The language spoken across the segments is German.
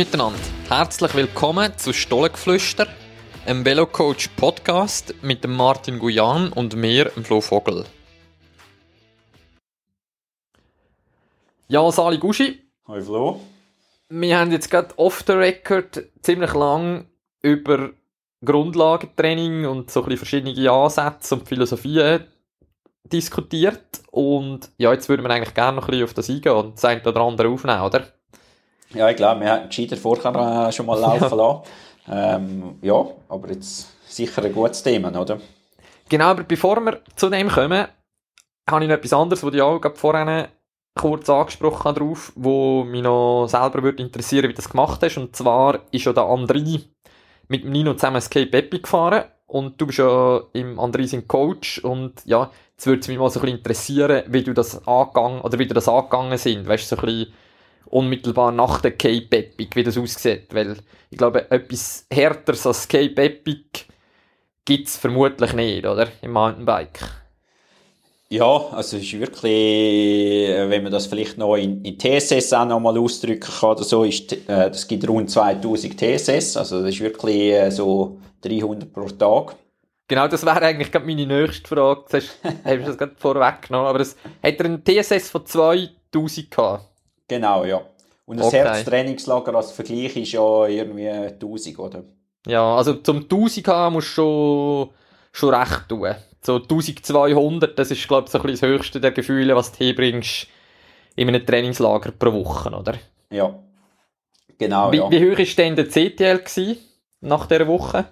miteinander, herzlich willkommen zu Stollengeflüster, einem Velocoach Podcast mit dem Martin Guyan und mir, dem Flo Vogel. Ja, Sali Guschi. Hi Flo. Wir haben jetzt gerade off the record ziemlich lang über Grundlagentraining und so ein bisschen verschiedene Ansätze und Philosophien diskutiert und ja, jetzt würden wir eigentlich gerne noch ein bisschen auf das eingehen und das eine oder andere aufnehmen, oder? Ja, ich glaube, wir haben gescheiter vorher schon mal laufen lassen. Ähm, ja, aber jetzt sicher ein gutes Thema, oder? Genau, aber bevor wir zu dem kommen, habe ich noch etwas anderes, was ich auch vorhin kurz angesprochen habe, drauf, wo mich noch selber würde interessieren, wie du das gemacht hast. Und zwar ist ja der André mit dem Nino zusammen Escape Epic gefahren und du bist ja im André sein Coach und ja, jetzt würde es mich mal so ein bisschen interessieren, wie du das angegangen, oder wie du das angegangen sind, weißt du, so ein bisschen unmittelbar nach der Cape Epic, wie das aussieht. Weil ich glaube, etwas härteres als Cape Epic gibt es vermutlich nicht, oder? Im Mountainbike. Ja, also es ist wirklich, äh, wenn man das vielleicht noch in, in TSS auch noch mal ausdrücken kann oder so, ist, äh, das gibt rund 2000 TSS, also das ist wirklich äh, so 300 pro Tag. Genau, das wäre eigentlich gerade meine nächste Frage. Das hast, hast du das gerade vorweggenommen. Aber es hat er einen TSS von 2000 gehabt? Genau, ja. Und das Okay. Herbsttrainingslager als Vergleich ist ja irgendwie 1000, oder? Ja, also zum 1000 haben musst du schon, schon recht tun. So 1200, das ist, glaube ich, so ein bisschen das höchste der Gefühle, was du hinbringst in einem Trainingslager pro Woche, oder? Ja. Genau, wie, ja. wie hoch war denn der CTL gewesen, nach dieser Woche?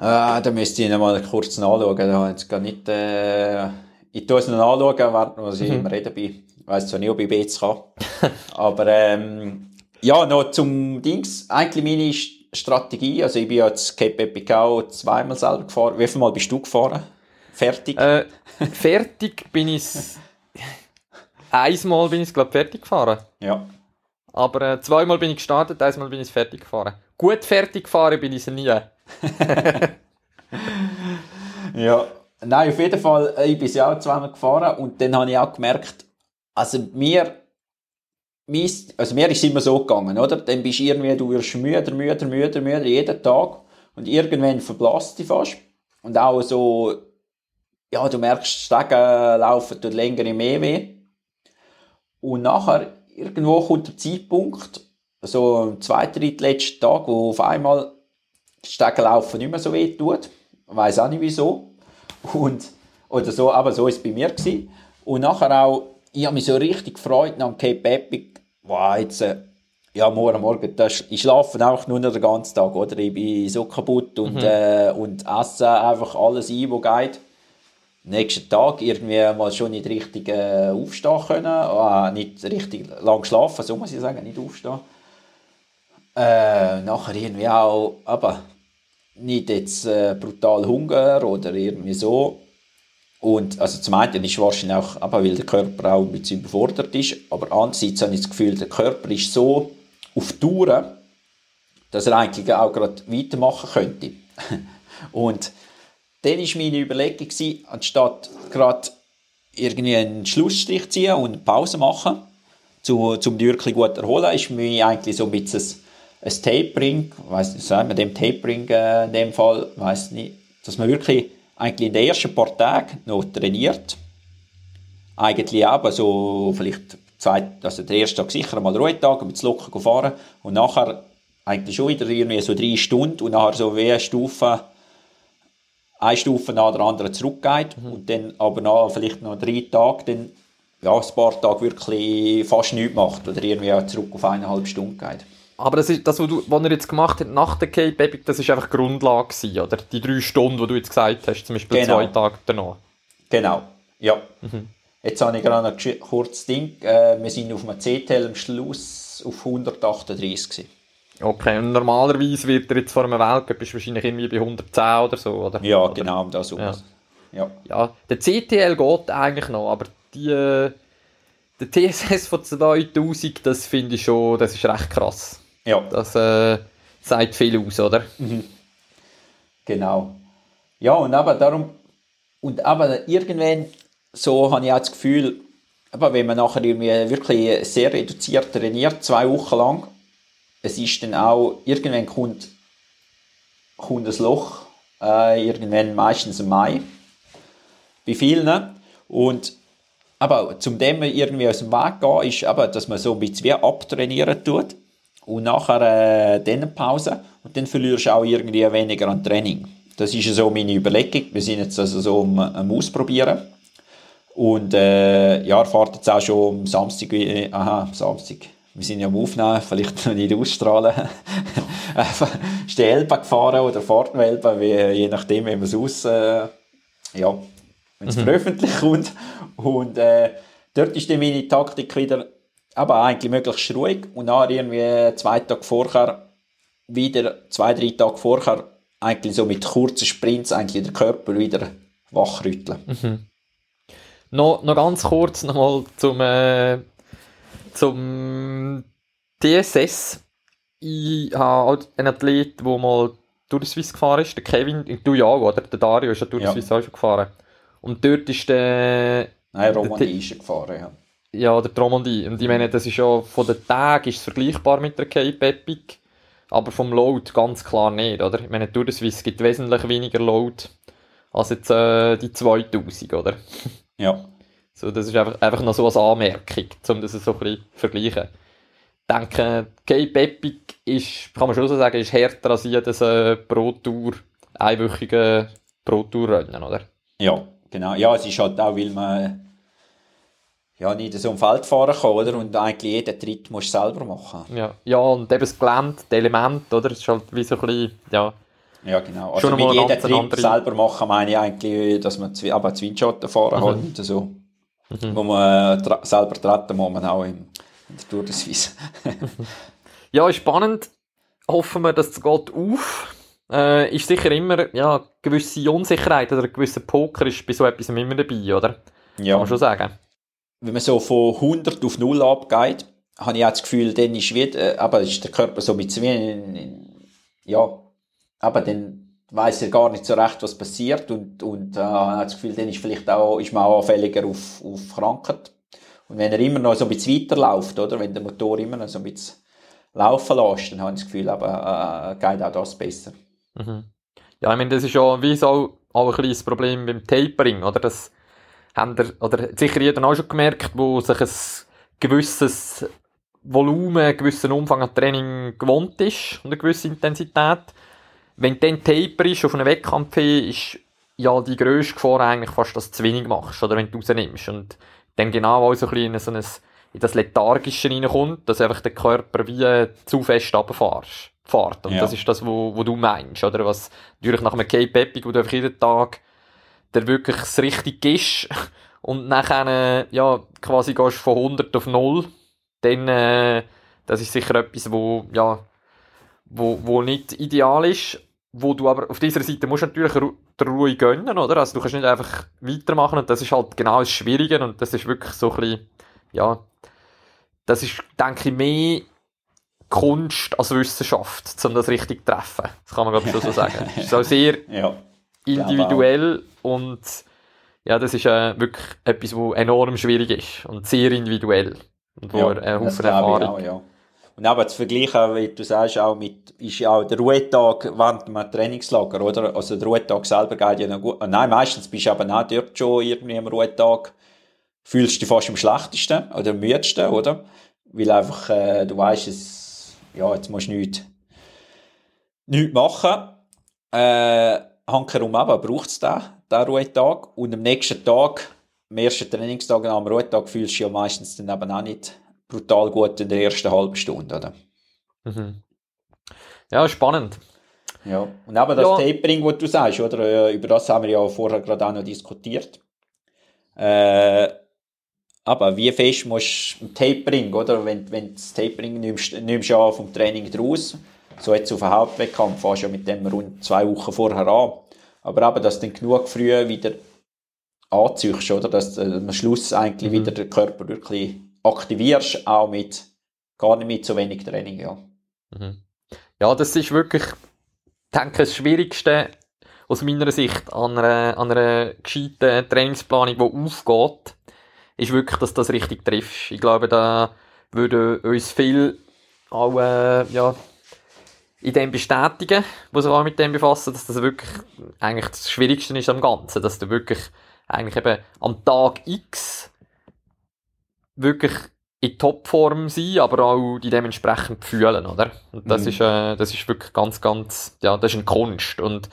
Ah, da müsste ich noch mal kurz nachschauen. Da habe ich jetzt gar nicht, äh, ich tue es noch nachschauen, während was ich Mhm. im Reden bin. Ich weiss zwar nicht, ob ich jetzt kann. Aber, ähm, ja, noch zum Dings. Eigentlich meine St- Strategie, also ich bin ja jetzt Cape Epic auch zweimal selber gefahren. Wie viel Mal bist du gefahren? Fertig? Äh, fertig bin ich Einmal bin ich, glaube fertig gefahren. Ja. Aber äh, zweimal bin ich gestartet, einmal bin ich fertig gefahren. Gut fertig gefahren bin ich nie. Ja, nein, auf jeden Fall, äh, ich bin ja auch zweimal gefahren und dann habe ich auch gemerkt, also mir, also mir ist es immer so gegangen, oder? Dann bist du irgendwie, du wirst müder, müder, müder, müder, jeden Tag und irgendwann verblasst dich fast und auch so, ja, du merkst, Stegen laufen tut länger im mehr weh und nachher, irgendwo kommt der Zeitpunkt, so am zweiten, letzten Tag, wo auf einmal das Stegenlaufen nicht mehr so weh tut. Ich weiss auch nicht wieso. Und, oder so, aber so war es bei mir. Gewesen. Und nachher auch, ich habe mich so richtig gefreut nach dem Cape Epic. Wow, jetzt, äh, ja, morgen Morgen, das, ich schlafe auch nur noch den ganzen Tag, oder? Ich bin so kaputt und, äh, und esse einfach alles ein, was geht. Nächsten Tag irgendwie mal schon nicht richtig äh, aufstehen können, äh, nicht richtig lang schlafen, so muss ich sagen, nicht aufstehen. Äh, nachher irgendwie auch, aber nicht jetzt äh, brutal Hunger oder irgendwie so. Und also zum einen ist wahrscheinlich auch, aber weil der Körper auch ein bisschen überfordert ist, aber andererseits habe ich das Gefühl, der Körper ist so auf Touren, dass er eigentlich auch gerade weitermachen könnte. Und dann war meine Überlegung, gewesen, anstatt gerade irgendwie einen Schlussstrich ziehen und eine Pause machen, zu, zum dich wirklich gut erholen, ist mir eigentlich so ein bisschen ein, ein Tapering, weiss nicht, sagen wir dem Tapering äh, in dem Fall, weiß nicht, dass man wirklich eigentlich in den ersten paar Tagen noch trainiert. Eigentlich auch so vielleicht zwei, also der erste Tag sicher mal Ruhetag, mit locker fahren und nachher eigentlich schon wieder irgendwie so drei Stunden und nachher so wie eine Stufe eine Stufe nach der anderen zurückgeht und dann aber nach vielleicht noch drei Tage dann ja, ein paar Tage wirklich fast nichts macht oder irgendwie auch zurück auf eineinhalb Stunden geht. Aber das, ist, das was, du, was er jetzt gemacht hat nach der Epic, das ist einfach Grundlage gewesen, oder? Die drei Stunden, die du jetzt gesagt hast, zum Beispiel Genau. zwei Tage danach. Genau, ja. Jetzt habe ich gerade noch gesch- kurz Ding. Äh, wir sind auf einem CTL am Schluss auf 138 gewesen. Okay, und normalerweise wird er jetzt vor einem Weltcup bist wahrscheinlich irgendwie bei 110 oder so, oder? Ja, oder? genau, um das herum. Ja. Ja, der CTL geht eigentlich noch, aber die, äh, der TSS von 2000, das finde ich schon, das ist recht krass. Ja, Das äh, sagt viel aus, oder? genau. Ja, und aber darum, und aber irgendwann, so habe ich auch das Gefühl, aber wenn man nachher irgendwie wirklich sehr reduziert trainiert, zwei Wochen lang, es ist dann auch, irgendwann kommt, kommt ein Loch, äh, irgendwann meistens im Mai, bei vielen. Und aber zum dem irgendwie aus dem Weg gehen, ist aber, dass man so ein bisschen wie abtrainieren tut und nachher äh, dann Pause und dann verlierst du auch irgendwie weniger an Training. Das ist so meine Überlegung. Wir sind jetzt also so am, am Ausprobieren. Und äh, ja, fahrt jetzt auch schon am Samstag, äh, aha, Samstag, wir sind ja am Aufnehmen, vielleicht noch nicht ausstrahlen, ist die Elbe gefahren oder fahrt noch Elbe, wie, je nachdem, wie man es aus, äh, ja, wenn es mhm. veröffentlicht kommt. Und äh, dort ist dann meine Taktik wieder, aber eigentlich möglichst ruhig und dann irgendwie zwei Tage vorher, wieder zwei, drei Tage vorher, eigentlich so mit kurzen Sprints eigentlich den Körper wieder wachrütteln. Mhm. Noch, noch ganz kurz nochmal zum, äh, zum DSS. Ich habe einen Athlet, der mal durch die Swiss gefahren ist, der Kevin, du ja auch, oder? Der Dario ist ja durch die ja. Swiss auch schon gefahren. Und dort ist der... Nein, Romandie ist gefahren, ja. Ja, der Romandie. Und ich meine, das ist ja von den Tagen ist es vergleichbar mit der Cape Epic, aber vom Load ganz klar nicht, oder? Ich meine, durch die Swiss gibt wesentlich weniger Load als jetzt äh, die 2000, oder? Ja. So, das ist einfach, einfach noch so als Anmerkung, um das so ein bisschen zu vergleichen. Ich denke, Cape Epic ist, kann man schon so sagen, ist härter als jedes äh, Pro Tour, einwöchige Pro Tour Rennen, oder? Ja, genau. Ja, es ist halt auch, weil man ja, nicht so im Feld fahren kann, oder? Und eigentlich jeden Tritt musst du selber machen. Ja, ja und eben das Gelände, das Element, oder? Das ist halt wie so ein bisschen, ja... Ja, genau. Also mit jedem Tritt andere... selber machen meine ich eigentlich, dass man zwei, aber Windschatten fahren mhm. halt so. Mhm. Wo man äh, selber treten muss man auch in, in der Tour de Suisse. ja, ist spannend. Hoffen wir, dass es geht auf. Äh, ist sicher immer, ja, gewisse Unsicherheit oder ein gewisser Poker ist bei so etwas immer dabei, oder? Ja. Kann man schon sagen. Wenn man so von 100 auf 0 abgeht, habe ich auch das Gefühl, dann ist wieder, äh, aber ist der Körper so mit ja, aber dann weiß er gar nicht so recht, was passiert und, und äh, hat das Gefühl, dann ist vielleicht auch, ist man auch anfälliger auf, auf Krankheit. Und wenn er immer noch so ein bisschen weiterläuft, oder, wenn der Motor immer noch so ein bisschen laufen lässt, dann habe ich das Gefühl, aber, äh, geht auch das besser. Mhm. Ja, ich meine, das ist ja wie so auch ein kleines Problem beim Tapering, oder? Das haben der, oder sicher jeder auch schon gemerkt, wo sich ein gewisses Volumen, einen gewissen Umfang an Training gewohnt ist und eine gewisse Intensität wenn du dann Taper ist auf einem Wettkampf ist ja die grösste Gefahr eigentlich fast, dass du zu wenig machst, oder wenn du rausnimmst. Und dann genau auch so ein bisschen in, so ein, in das Lethargische reinkommt, dass einfach der Körper wie zu fest runterfährst. Fahrt. Und ja. das ist das, was wo du meinst, oder? Was natürlich nach einem Cape Epic, wo du einfach jeden Tag der wirklich das Richtige ist und nachher, ja, quasi gehst von 100 auf 0, dann, äh, das ist sicher etwas, wo, ja, wo, wo nicht ideal ist wo du aber auf dieser Seite musst natürlich der Ruhe gönnen, oder? Also du kannst nicht einfach weitermachen und das ist halt genau das Schwierige und das ist wirklich so ein bisschen, ja, das ist, denke ich, mehr Kunst als Wissenschaft, um das richtig zu treffen. Das kann man glaube ich schon so sagen. Es ist auch sehr ja, individuell und ja, das ist äh, wirklich etwas, was enorm schwierig ist und sehr individuell und wo ja, eine Haufen Erfahrung auch, ja. Und aber zu vergleichen, wie du sagst, auch mit, ist ja auch der Ruhetag während einem Trainingslager, oder? Also der Ruhetag selber geht ja noch gut. Nein, meistens bist du aber auch dort schon irgendwie am Ruhetag, fühlst du dich fast am schlechtesten oder am müdesten, oder? Weil einfach, äh, du weißt, es, ja, jetzt musst du nichts, nichts machen. Äh, Hankerum aber braucht es den, den Ruhetag. Und am nächsten Tag, am ersten Trainingstag am Ruhetag, fühlst du ja meistens dann eben auch nicht brutal gut in der ersten halben Stunde, oder? Mhm. Ja, spannend. Ja, und eben das ja. Tapering, was du sagst, oder? Über das haben wir ja vorher gerade auch noch diskutiert. Äh, aber wie fest musst du Tapering, oder? Wenn, wenn das Tapering nimmst, nimmst du ja vom Training draus, so jetzt auf den Hauptwettkampf, fährst du ja mit dem rund zwei Wochen vorher an. Aber eben, dass du dann genug früh wieder anziehst, oder? Dass äh, am Schluss eigentlich mhm. wieder der Körper wirklich aktivierst, auch mit gar nicht mit so wenig Training, ja. Mhm. Ja, das ist wirklich, denke das Schwierigste aus meiner Sicht an einer, an einer gescheiten Trainingsplanung, die aufgeht, ist wirklich, dass das richtig trifft. Ich glaube, da würden uns viel auch, äh, ja, in dem bestätigen, wo sich auch mit dem befassen, dass das wirklich eigentlich das Schwierigste ist am Ganzen, dass du wirklich eigentlich eben am Tag X wirklich in Topform sein, aber auch die dementsprechend fühlen, oder? Und das Mhm. ist, äh, das ist wirklich ganz, ganz, ja, das ist eine Kunst und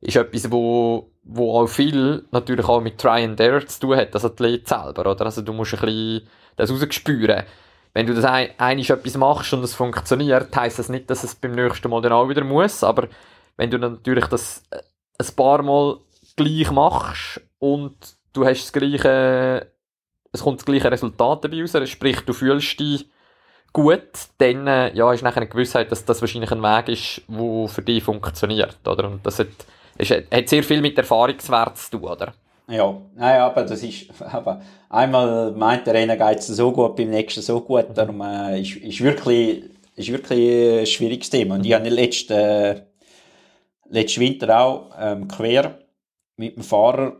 ist etwas, wo, wo auch viel natürlich auch mit Try and Error zu tun hat, das Athlet selber, oder? Also du musst ein bisschen das rausspüren. Wenn du das ein, einmal etwas machst und es funktioniert, heisst das nicht, dass es beim nächsten Mal dann auch wieder muss, aber wenn du natürlich das äh, ein paar Mal gleich machst und du hast das gleiche, es kommt das gleiche Resultat dabei raus, sprich du fühlst dich gut, dann äh, ja, ist nachher eine Gewissheit, dass das wahrscheinlich ein Weg ist, der für dich funktioniert, oder? Und das hat, ist, hat sehr viel mit Erfahrungswert zu tun, oder? Ja, nein, aber das ist, aber einmal meint der eine geht es so gut, beim nächsten so gut, darum äh, ist, ist wirklich, ist wirklich ein schwieriges Thema. Und ich habe letzten, äh, letzten Winter auch ähm, quer mit dem Fahrer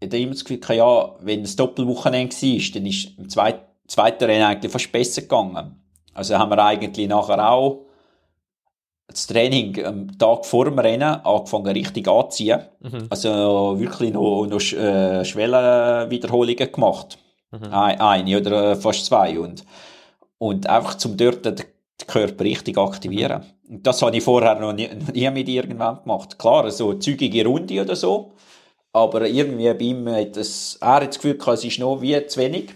immer das Gefühl gehabt, ja, wenn es Doppelwochenende war, dann ist im zweiten, zweiten Rennen eigentlich fast besser gegangen. Also haben wir eigentlich nachher auch das Training am Tag vor dem Rennen angefangen richtig anzuziehen. Mhm. Also wirklich noch, noch äh, Schwellenwiederholungen gemacht. Mhm. Ein, eine oder fast zwei. Und, und einfach zum dort den Körper richtig aktivieren. Und das habe ich vorher noch nie, noch nie mit irgendwann gemacht. Klar, so zügige Runde oder so. Aber irgendwie bei ihm hat es, er hat das Gefühl es ist noch wie zu wenig.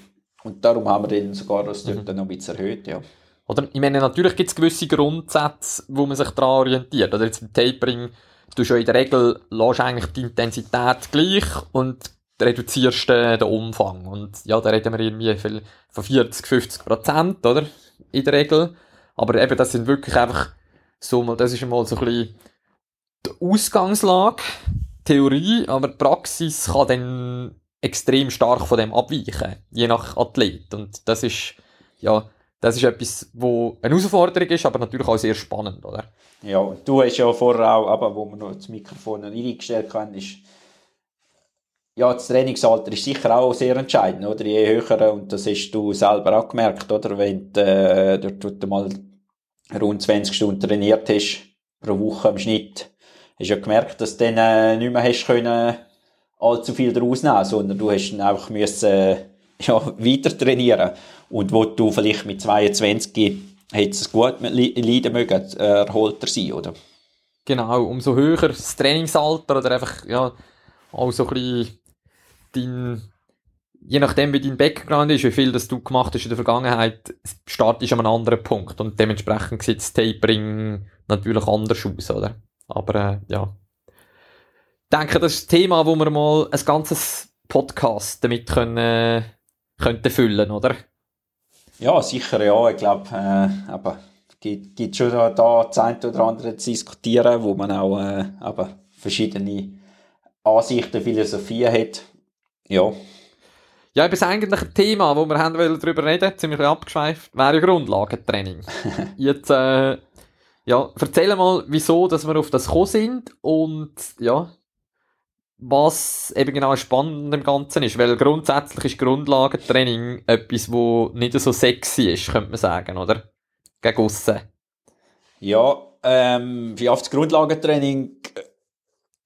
Und darum haben wir dann sogar das dort noch ein bisschen erhöht, ja. Oder? Ich meine, natürlich gibt es gewisse Grundsätze, wo man sich daran orientiert. Oder jetzt beim Tapering, du schon in der Regel lässt eigentlich die Intensität gleich und reduzierst den, den Umfang. Und ja, da reden wir irgendwie viel von 40, 50 Prozent, oder? In der Regel. Aber eben, das sind wirklich einfach so mal, das ist mal so ein bisschen die Ausgangslage, Theorie, aber die Praxis kann dann extrem stark von dem abweichen, je nach Athlet. Und das ist, ja, das ist etwas, wo eine Herausforderung ist, aber natürlich auch sehr spannend, oder? Ja, du hast ja vorher auch, aber wo wir noch das Mikrofon eingestellt haben, ist, ja, das Trainingsalter ist sicher auch sehr entscheidend, oder? Je höher, und das hast du selber auch gemerkt, oder? Wenn du äh, du mal rund 20 Stunden trainiert hast, pro Woche im Schnitt, hast du ja gemerkt, dass du dann äh, nicht mehr hast können, allzu viel daraus nehmen, sondern du hast dann einfach müssen, äh, ja, weiter trainieren. Und wo du vielleicht mit 22 hättest es gut leiden mögen, erholter sein, oder? Genau, umso höher das Trainingsalter oder einfach, ja, auch so ein bisschen dein, je nachdem wie dein Background ist, wie viel das du gemacht hast in der Vergangenheit, startest du an einem anderen Punkt und dementsprechend sieht das Tapering natürlich anders aus, oder? Aber, äh, ja. Ich denke, das ist ein Thema, wo wir mal ein ganzes Podcast damit können, äh, könnten füllen, oder? Ja, sicher, ja. Ich glaube, äh, aber gibt, gibt schon da das eine oder andere zu diskutieren, wo man auch äh, aber verschiedene Ansichten, Philosophien hat. Ja, Ja, eben das eigentliche Thema, wo wir haben wollen darüber reden, ziemlich abgeschweift, wäre ja Grundlagentraining. Jetzt, äh, ja, erzähl mal, wieso, dass wir auf das gekommen sind und, ja, was eben genau spannend im Ganzen ist, weil grundsätzlich ist Grundlagentraining etwas, wo nicht so sexy ist, könnte man sagen, oder? Gegen aussen. ja ähm, wie auf das Grundlagentraining,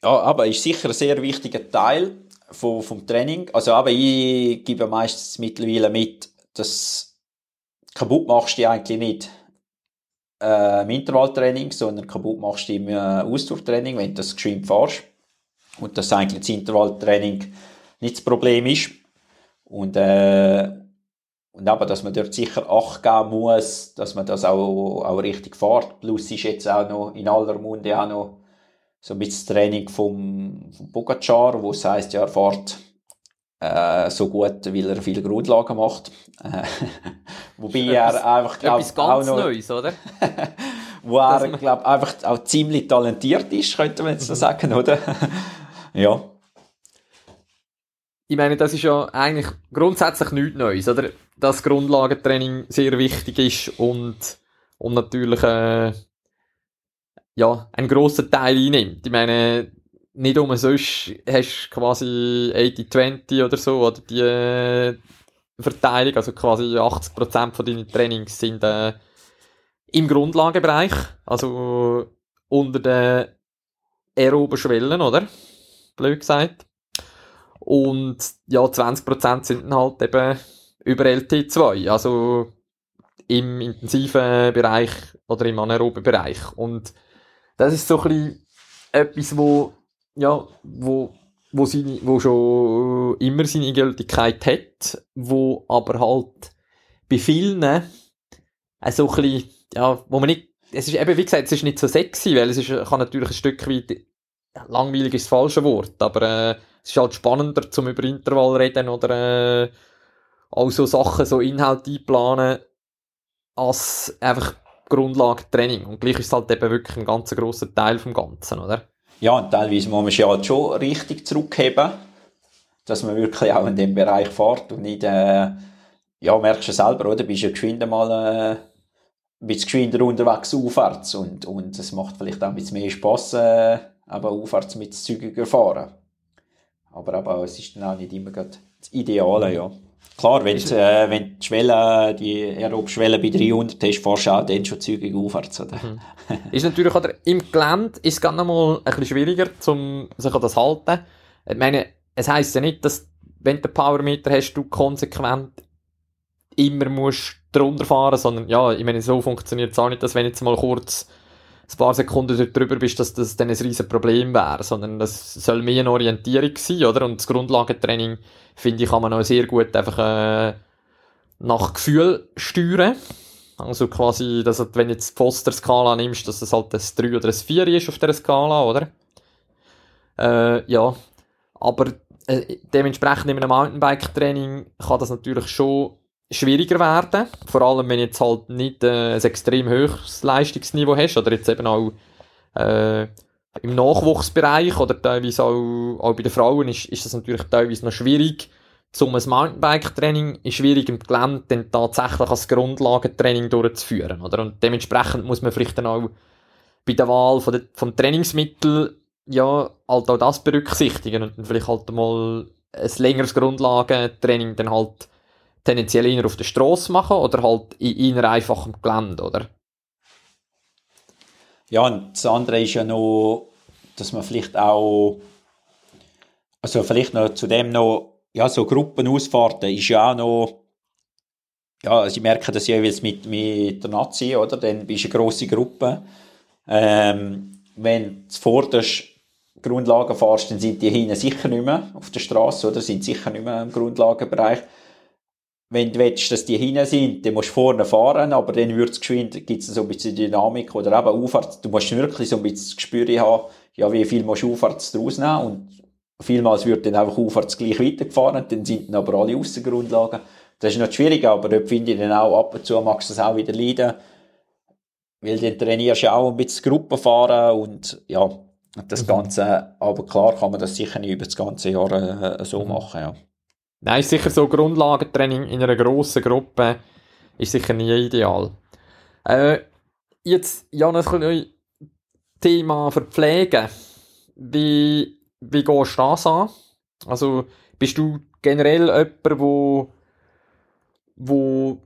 ja, aber ist sicher ein sehr wichtiger Teil vom, vom Training. Also, aber ich gebe meistens mittlerweile mit, dass kaputt machst du eigentlich nicht äh, im Intervalltraining, sondern kaputt machst du im äh, Ausdauertraining, wenn du das geschwind fährst. Und dass eigentlich das Intervalltraining nicht das Problem ist. Und, äh, und aber, dass man dort sicher Acht geben muss, dass man das auch, auch richtig fährt. Plus ist jetzt auch noch in aller Munde auch noch so ein bisschen das Training vom, vom Pogacar, wo es heisst, ja, er fährt äh, so gut, weil er viele Grundlagen macht. Wobei er einfach, glaub, Etwas ganz auch noch, Neues, oder? wo er, glaub, einfach auch ziemlich talentiert ist, könnte man jetzt so sagen, oder? Ja. ich meine, das ist ja eigentlich grundsätzlich nichts Neues, oder? Dass Grundlagentraining sehr wichtig ist und, und natürlich, äh, ja, einen grossen Teil einnimmt. Ich meine, nicht umsonst hast du quasi 80-20 oder so, oder die äh, Verteilung, also quasi 80% von deinen Trainings sind, äh, im Grundlagenbereich, also unter den aeroben Schwellen, oder? Blöd gesagt. Und ja, 20% sind dann halt eben über LT2, also im intensiven Bereich oder im anaeroben Bereich. Und das ist so ein bisschen etwas, wo, ja, wo, wo, seine, wo schon immer seine Gültigkeit hat, wo aber halt bei vielen so ein bisschen, ja, wo man nicht, es ist eben, wie gesagt, es ist nicht so sexy, weil es ist, kann natürlich ein Stück weit, langweilig ist das falsche Wort, aber äh, es ist halt spannender, zum über Intervall reden oder äh, auch so Sachen, so Inhalte einplanen, als einfach Grundlagentraining. Und gleich ist es halt eben wirklich ein ganz grosser Teil vom Ganzen, oder? Ja, und teilweise muss man sich halt schon richtig zurückheben, dass man wirklich auch in dem Bereich fährt und nicht, äh, ja, merkst du selber, oder? Bist ja geschwind mal, äh, ein bisschen geschwinder unterwegs aufwärts und, und es macht vielleicht auch ein bisschen mehr Spass, äh, aber aufwärts mit zügiger fahren. Aber, aber es ist dann auch nicht immer das Ideale, ja. Klar, wenn, du, äh, wenn die Schwelle, die Aerob-Schwelle bei 300 hast, fährst du auch dann schon zügig aufwärts. Oder? Mhm. ist natürlich, oder, im Gelände ist es noch mal ein bisschen schwieriger, um sich an das zu halten. Ich meine, es heisst ja nicht, dass, wenn du einen Powermeter hast, du konsequent immer musst drunter fahren, sondern, ja, ich meine, so funktioniert es auch nicht, dass wenn jetzt mal kurz ein paar Sekunden dort drüber bist, dass das dann ein riesen Problem wäre, sondern das soll mehr eine Orientierung sein, oder? Und das Grundlagentraining, finde ich, kann man auch sehr gut einfach äh, nach Gefühl steuern. Also quasi, dass wenn du jetzt die Foster-Skala nimmst, dass es halt ein 3 oder ein 4 ist auf dieser Skala, oder? Äh, ja, aber äh, dementsprechend in einem Mountainbike-Training kann das natürlich schon schwieriger werden. Vor allem, wenn du jetzt halt nicht äh, ein extrem hohes Leistungsniveau hast oder jetzt eben auch äh, im Nachwuchsbereich oder teilweise auch, auch bei den Frauen ist, ist das natürlich teilweise noch schwierig. Um ein Mountainbike-Training ist schwierig im Gelände dann tatsächlich als Grundlagentraining durchzuführen. Oder? Und dementsprechend muss man vielleicht dann auch bei der Wahl von der, vom Trainingsmittel ja, halt auch das berücksichtigen und dann vielleicht halt mal ein längeres Grundlagentraining dann halt tendenziell eher auf der Straße machen oder halt in einer einfachen Gelände, oder? Ja, und das andere ist ja noch, dass man vielleicht auch, also vielleicht noch zudem noch, ja, so Gruppenausfahrten ist ja auch noch, ja, also ich merke das jeweils mit, mit der Nazi, oder? Dann bist du eine grosse Gruppe. Ähm, wenn du vorderst Grundlagen fährst, dann sind die hinten sicher nicht mehr auf der Straße, oder? Sind sicher nicht mehr im Grundlagenbereich wenn du willst, dass die hinten sind, dann musst du vorne fahren, aber dann wird's geschwind, gibt's so ein bisschen Dynamik oder eben Auffahrt. Du musst wirklich so ein bisschen das Gespür haben, ja, wie viel musst du Aufwärts draus nehmen und vielmals wird dann einfach Aufwärts gleich weitergefahren, dann sind dann aber alle Aussengrundlagen. Das ist noch schwierig, aber dort finde ich dann auch ab und zu magst du das auch wieder leiden, weil dann trainierst du auch ein bisschen Gruppenfahren und ja, das mhm. Ganze, aber klar kann man das sicher nicht über das ganze Jahr äh, so mhm. machen, ja. Nein, sicher so Grundlagentraining in einer grossen Gruppe ist sicher nie ideal. Äh, jetzt, ja, ein Thema Verpflegen. Wie, wie gehst du das an? Also, bist du generell jemand, wo, wo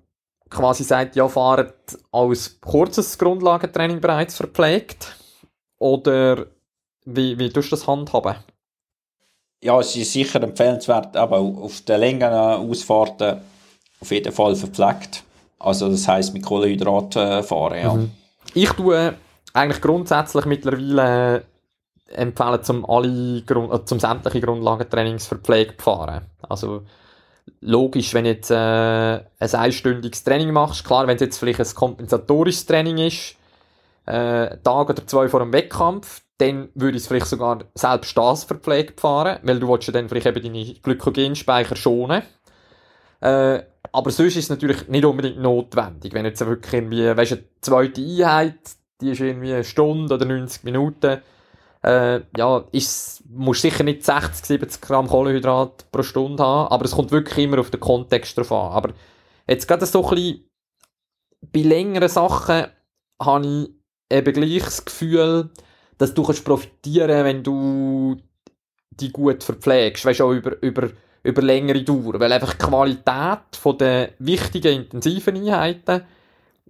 quasi sagt, ja, fahrt als kurzes Grundlagentraining bereits verpflegt? Oder wie, wie tust du das handhaben? Ja, es ist sicher empfehlenswert, aber auf den längeren Ausfahrten auf jeden Fall verpflegt. Also das heißt mit Kohlenhydrat äh, fahren, ja. Mhm. Ich tue eigentlich grundsätzlich mittlerweile empfehlen, zum alle Grund, äh, zum sämtliche Grundlagentrainings verpflegt fahren. Also logisch, wenn jetzt äh, ein einstündiges Training machst, klar, wenn es jetzt vielleicht ein kompensatorisches Training ist, äh, Tag oder zwei vor dem Wettkampf, dann würde ich es vielleicht sogar selbst das verpflegt fahren, weil du willst ja dann vielleicht eben deine Glykogenspeicher schonen. Äh, aber sonst ist es natürlich nicht unbedingt notwendig. Wenn jetzt wirklich irgendwie, weißt eine zweite Einheit, die ist irgendwie eine Stunde oder 90 Minuten, äh, ja, ist, musst sicher nicht 60, 70 Gramm Kohlenhydrat pro Stunde haben, aber es kommt wirklich immer auf den Kontext drauf an. Aber jetzt gerade so ein bisschen, bei längeren Sachen habe ich eben gleich das Gefühl, dass du kannst profitieren wenn du die gut verpflegst, weißt du, auch über, über, über längere Dauer, weil einfach die Qualität den wichtigen intensiven Einheiten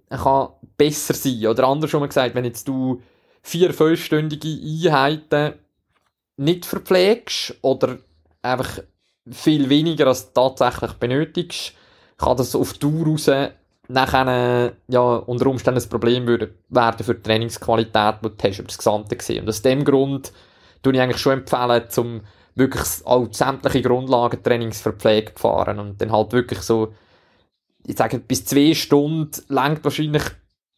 kann besser sein. Oder anders schon mal gesagt, wenn jetzt du vier, fünfstündige Einheiten nicht verpflegst oder einfach viel weniger als du tatsächlich benötigst, kann das auf Dauer raus nachher ja, unter Umständen ein Problem werden für die Trainingsqualität, die du hast über das Gesamte gesehen. Und aus dem Grund tue ich eigentlich schon empfehlen, zum wirklich auch sämtliche Grundlagentrainings verpflegt fahren und dann halt wirklich so, ich sage bis zwei Stunden langt wahrscheinlich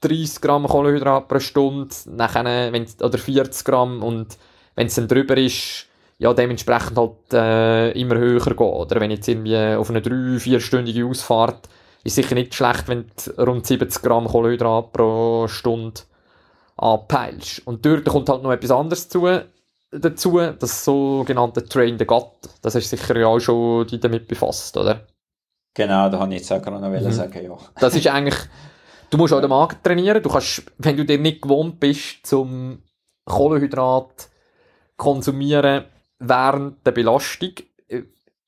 30 Gramm Kohlenhydrat pro Stunde, nachher, wenn, oder 40 Gramm und wenn es dann drüber ist, ja, dementsprechend halt äh, immer höher gehen. Oder wenn jetzt irgendwie auf eine 3-4-stündige Ausfahrt ist sicher nicht schlecht, wenn du rund 70 Gramm Kohlenhydrat pro Stunde anpeilst. Und dort kommt halt noch etwas anderes zu, dazu, das sogenannte Train the Gut. Das ist sicher ja auch schon die damit befasst, oder? Genau, da habe ich jetzt auch gerade noch mhm. sagen, ja. Das ist eigentlich, du musst auch den Magen trainieren. Du kannst, wenn du dir nicht gewohnt bist, zum Kohlenhydrat konsumieren während der Belastung, äh,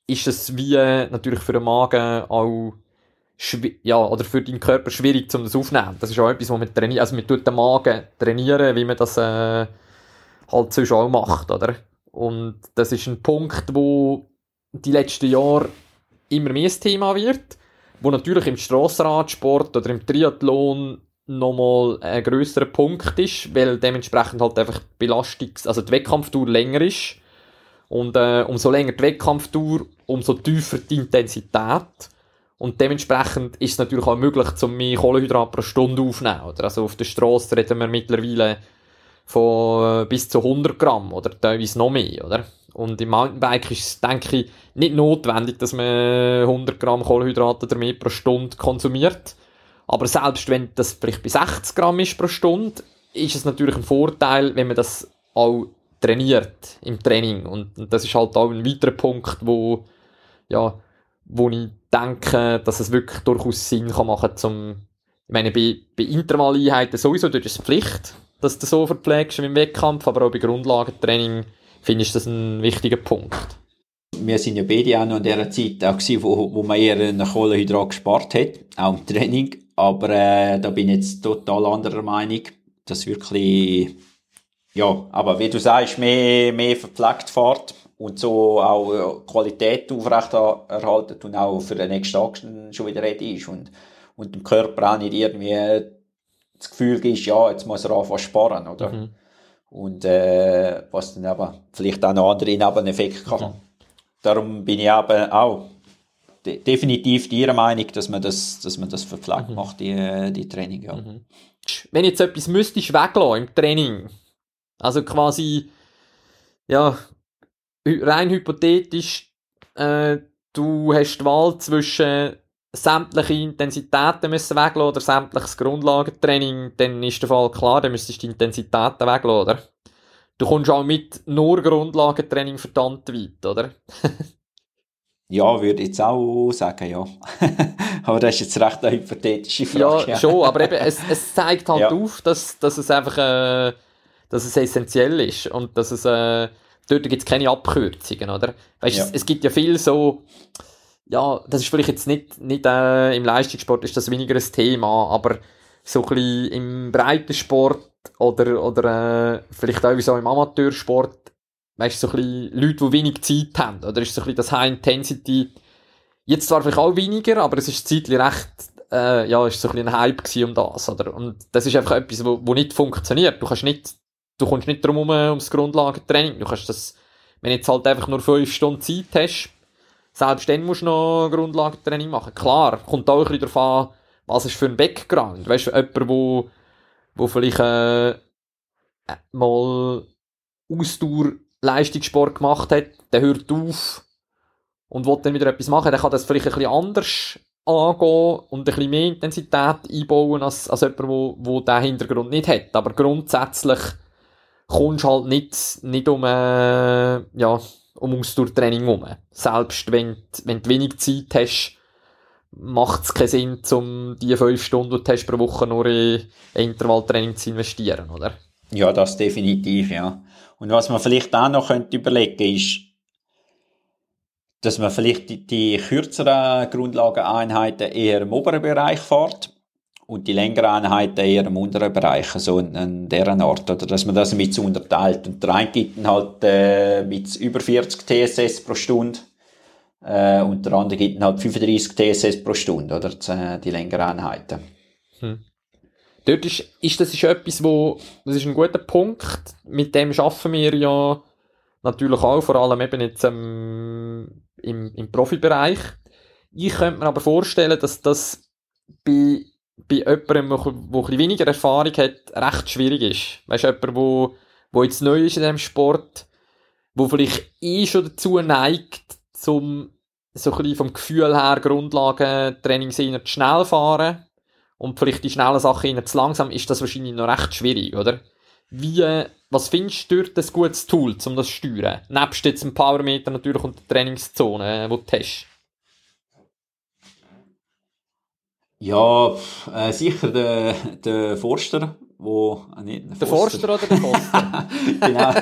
ist es wie natürlich für den Magen auch ja, oder für deinen Körper schwierig, um das aufzunehmen. Das ist auch etwas, was man trainiert. Also man tut den Magen trainieren, wie man das äh, halt sonst auch macht, oder? Und das ist ein Punkt, wo die letzten Jahre immer mehr Thema wird, wo natürlich im Strassenradsport oder im Triathlon nochmal ein grösserer Punkt ist, weil dementsprechend halt einfach die Belastung, also die Wettkampftour länger ist. Und äh, umso länger die Wettkampftour, umso tiefer die Intensität. Und dementsprechend ist es natürlich auch möglich, zum mehr Kohlenhydrat pro Stunde aufzunehmen. Oder? Also auf der Straße reden wir mittlerweile von äh, bis zu 100 Gramm oder teilweise noch mehr, oder? Und im Mountainbike ist es, denke ich, nicht notwendig, dass man 100 Gramm Kohlenhydrate oder mehr pro Stunde konsumiert. Aber selbst wenn das vielleicht bei 60 Gramm ist pro Stunde, ist es natürlich ein Vorteil, wenn man das auch trainiert im Training. Und, und das ist halt auch ein weiterer Punkt, wo, ja, wo ich denke, dass es wirklich durchaus Sinn kann machen zum, ich meine, bei, bei Intervalleinheiten sowieso durch das Pflicht, dass du so verpflegst im Wettkampf, aber auch bei Grundlagentraining finde ich das ein wichtiger Punkt. Wir sind ja beide auch noch in dieser Zeit auch gewesen, wo, wo man eher einen Kohlenhydrat gespart hat, auch im Training. Aber äh, da bin ich jetzt total anderer Meinung, dass wirklich, ja, aber wie du sagst, mehr, mehr verpflegt fährt und so auch äh, Qualität aufrechterhalten und auch für den nächsten Tag schon wieder ready ist und, und dem Körper auch nicht irgendwie das Gefühl gibt, ja, jetzt muss er anfangen sparen, oder? Mhm. Und äh, was dann aber vielleicht auch noch andere Nebeneffekte kann. Mhm. Darum bin ich eben auch de definitiv ihrer Meinung, dass man das, dass man das verpflegt mhm. macht, die, die Training, ja. Mhm. Wenn jetzt etwas müsstest weglassen im Training, also quasi, ja, rein hypothetisch, äh, du hast die Wahl zwischen sämtliche Intensitäten müssen weglassen oder sämtliches Grundlagentraining, dann ist der Fall klar, dann müsstest du die Intensitäten weglassen, oder? Du kommst auch mit nur Grundlagentraining verdammt weit, oder? ja, würde ich jetzt auch sagen, ja. aber das ist jetzt recht eine hypothetische Frage. Ja, schon, aber eben, es, es zeigt halt ja. auf, dass, dass es einfach äh, dass es essentiell ist und dass es äh, dort gibt es keine Abkürzungen, oder? Weißt, ja. es, es gibt ja viel so ja, das ist vielleicht jetzt nicht, nicht äh, im Leistungssport ist das weniger ein Thema, aber so ein bisschen im Breitensport oder, oder äh, vielleicht auch so im Amateursport, weißt du, so ein bisschen Leute, die wenig Zeit haben, oder ist so ein bisschen das High Intensity, jetzt zwar vielleicht auch weniger, aber es ist zeitlich recht, äh, ja, ist so ein bisschen ein Hype um das, oder? Und das ist einfach etwas, wo, wo nicht funktioniert. Du kannst nicht, du kommst nicht drum herum, ums Grundlagentraining. Du kannst das, wenn du jetzt halt einfach nur fünf Stunden Zeit hast, selbst dann musst du noch Grundlagentraining machen. Klar, kommt auch ein bisschen darauf an, was ist für ein Background. Weißt du, jemand, wo, wo vielleicht äh, mal Ausdauer Leistungssport gemacht hat, der hört auf und will dann wieder etwas machen, der kann das vielleicht ein bisschen anders angehen und ein bisschen mehr Intensität einbauen als, als jemand, wo, wo diesen Hintergrund nicht hat. Aber grundsätzlich kommst halt nicht, nicht um, äh, ja, um Ausdauertraining herum. Selbst wenn, wenn du wenig Zeit hast, macht es keinen Sinn, um die fünf Stunden, die du hast pro Woche nur in Intervalltraining zu investieren, oder? Ja, das definitiv, ja. Und was man vielleicht auch noch könnte überlegen ist, dass man vielleicht die, die kürzeren Grundlageneinheiten eher im oberen Bereich fährt und die längeren Einheiten eher im unteren Bereich, so in, in deren Art, oder dass man das mit so unterteilt. Und der eine gibt halt äh, mit über 40 TSS pro Stunde äh, und der andere gibt halt 35 TSS pro Stunde, oder die, äh, die längeren Einheiten. Hm. Dort ist, ist das ist etwas, wo, das ist ein guter Punkt, mit dem schaffen wir ja natürlich auch, vor allem eben jetzt ähm, im, im Profibereich. Ich könnte mir aber vorstellen, dass das bei, bei jemandem, der, der weniger Erfahrung hat, recht schwierig ist. Weißt du, jemand, wo jetzt neu ist in diesem Sport, wo vielleicht eh schon dazu neigt, zum so ein vom Gefühl her Grundlagentraining zu schnell fahren und vielleicht die schnellen Sachen zu langsam, ist das wahrscheinlich noch recht schwierig, oder? Wie, was findest du dort ein gutes Tool, um das zu steuern? Nebst jetzt dem Powermeter natürlich und der Trainingszone, die du hast. Ja, äh, sicher der, der Forster, wo... Äh, nicht, der, der Forster. Forster oder der Foster? genau.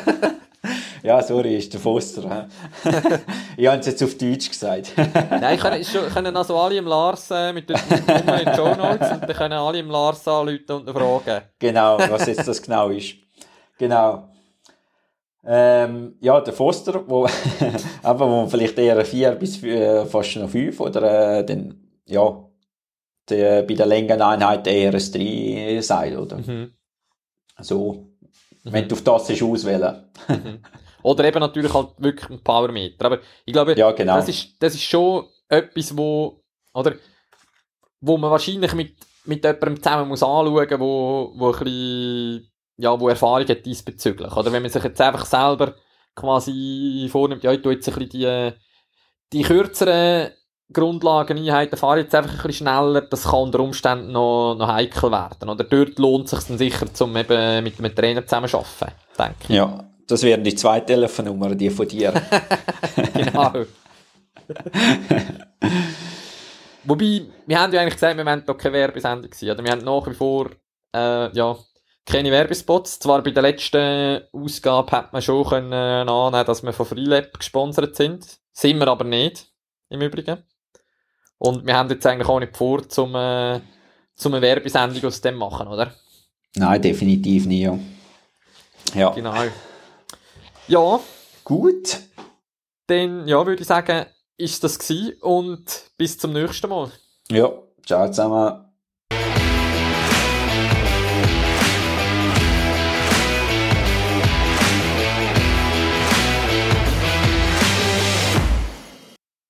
ja, sorry, ist der Foster. ich habe es jetzt auf Deutsch gesagt. Nein, können, schon, können also alle im Lars äh, mit der Nummer in den Show Notes und dann können alle im Lars anrufen und fragen. Genau, was jetzt das genau ist. Genau. Ähm, ja, der Foster, wo, aber wo vielleicht eher vier bis äh, fast noch fünf oder äh, den, ja, der, bei der Längeneinheit eher ein 3 sein, oder? Mhm. So, mhm. wenn du auf das ist auswählen. Mhm. Oder eben natürlich halt wirklich ein Powermeter. Aber ich glaube, ja, genau. das, ist, das ist schon etwas, wo, oder, wo man wahrscheinlich mit, mit jemandem zusammen muss anschauen muss, wo, wo ein bisschen, ja, wo Erfahrung hat diesbezüglich. Oder wenn man sich jetzt einfach selber quasi vornimmt, ja, ich tue jetzt ein bisschen die, die kürzeren Grundlagen Einheiten fahre jetzt einfach ein bisschen schneller, das kann unter Umständen noch, noch heikel werden. Oder dort lohnt es sich dann sicher, um eben mit einem Trainer zusammen zu arbeiten, denke ich. Ja, das wären die zwei Telefonnummern, die von dir. genau. Wobei, wir haben ja eigentlich gesagt, wir wollen hier keine Werbesendung sein. Oder wir haben nach wie vor, äh, ja, keine Werbespots. Zwar bei der letzten Ausgabe hat man schon können annehmen, dass wir von Freelab gesponsert sind. Sind wir aber nicht, im Übrigen. Und wir haben jetzt eigentlich auch nicht vor, zum, äh, zum eine Werbesendung aus dem machen, oder? Nein, definitiv nicht, ja. ja. Genau. Ja. Gut. Dann, ja, würde ich sagen, ist das gewesen und bis zum nächsten Mal. Ja, ciao zusammen.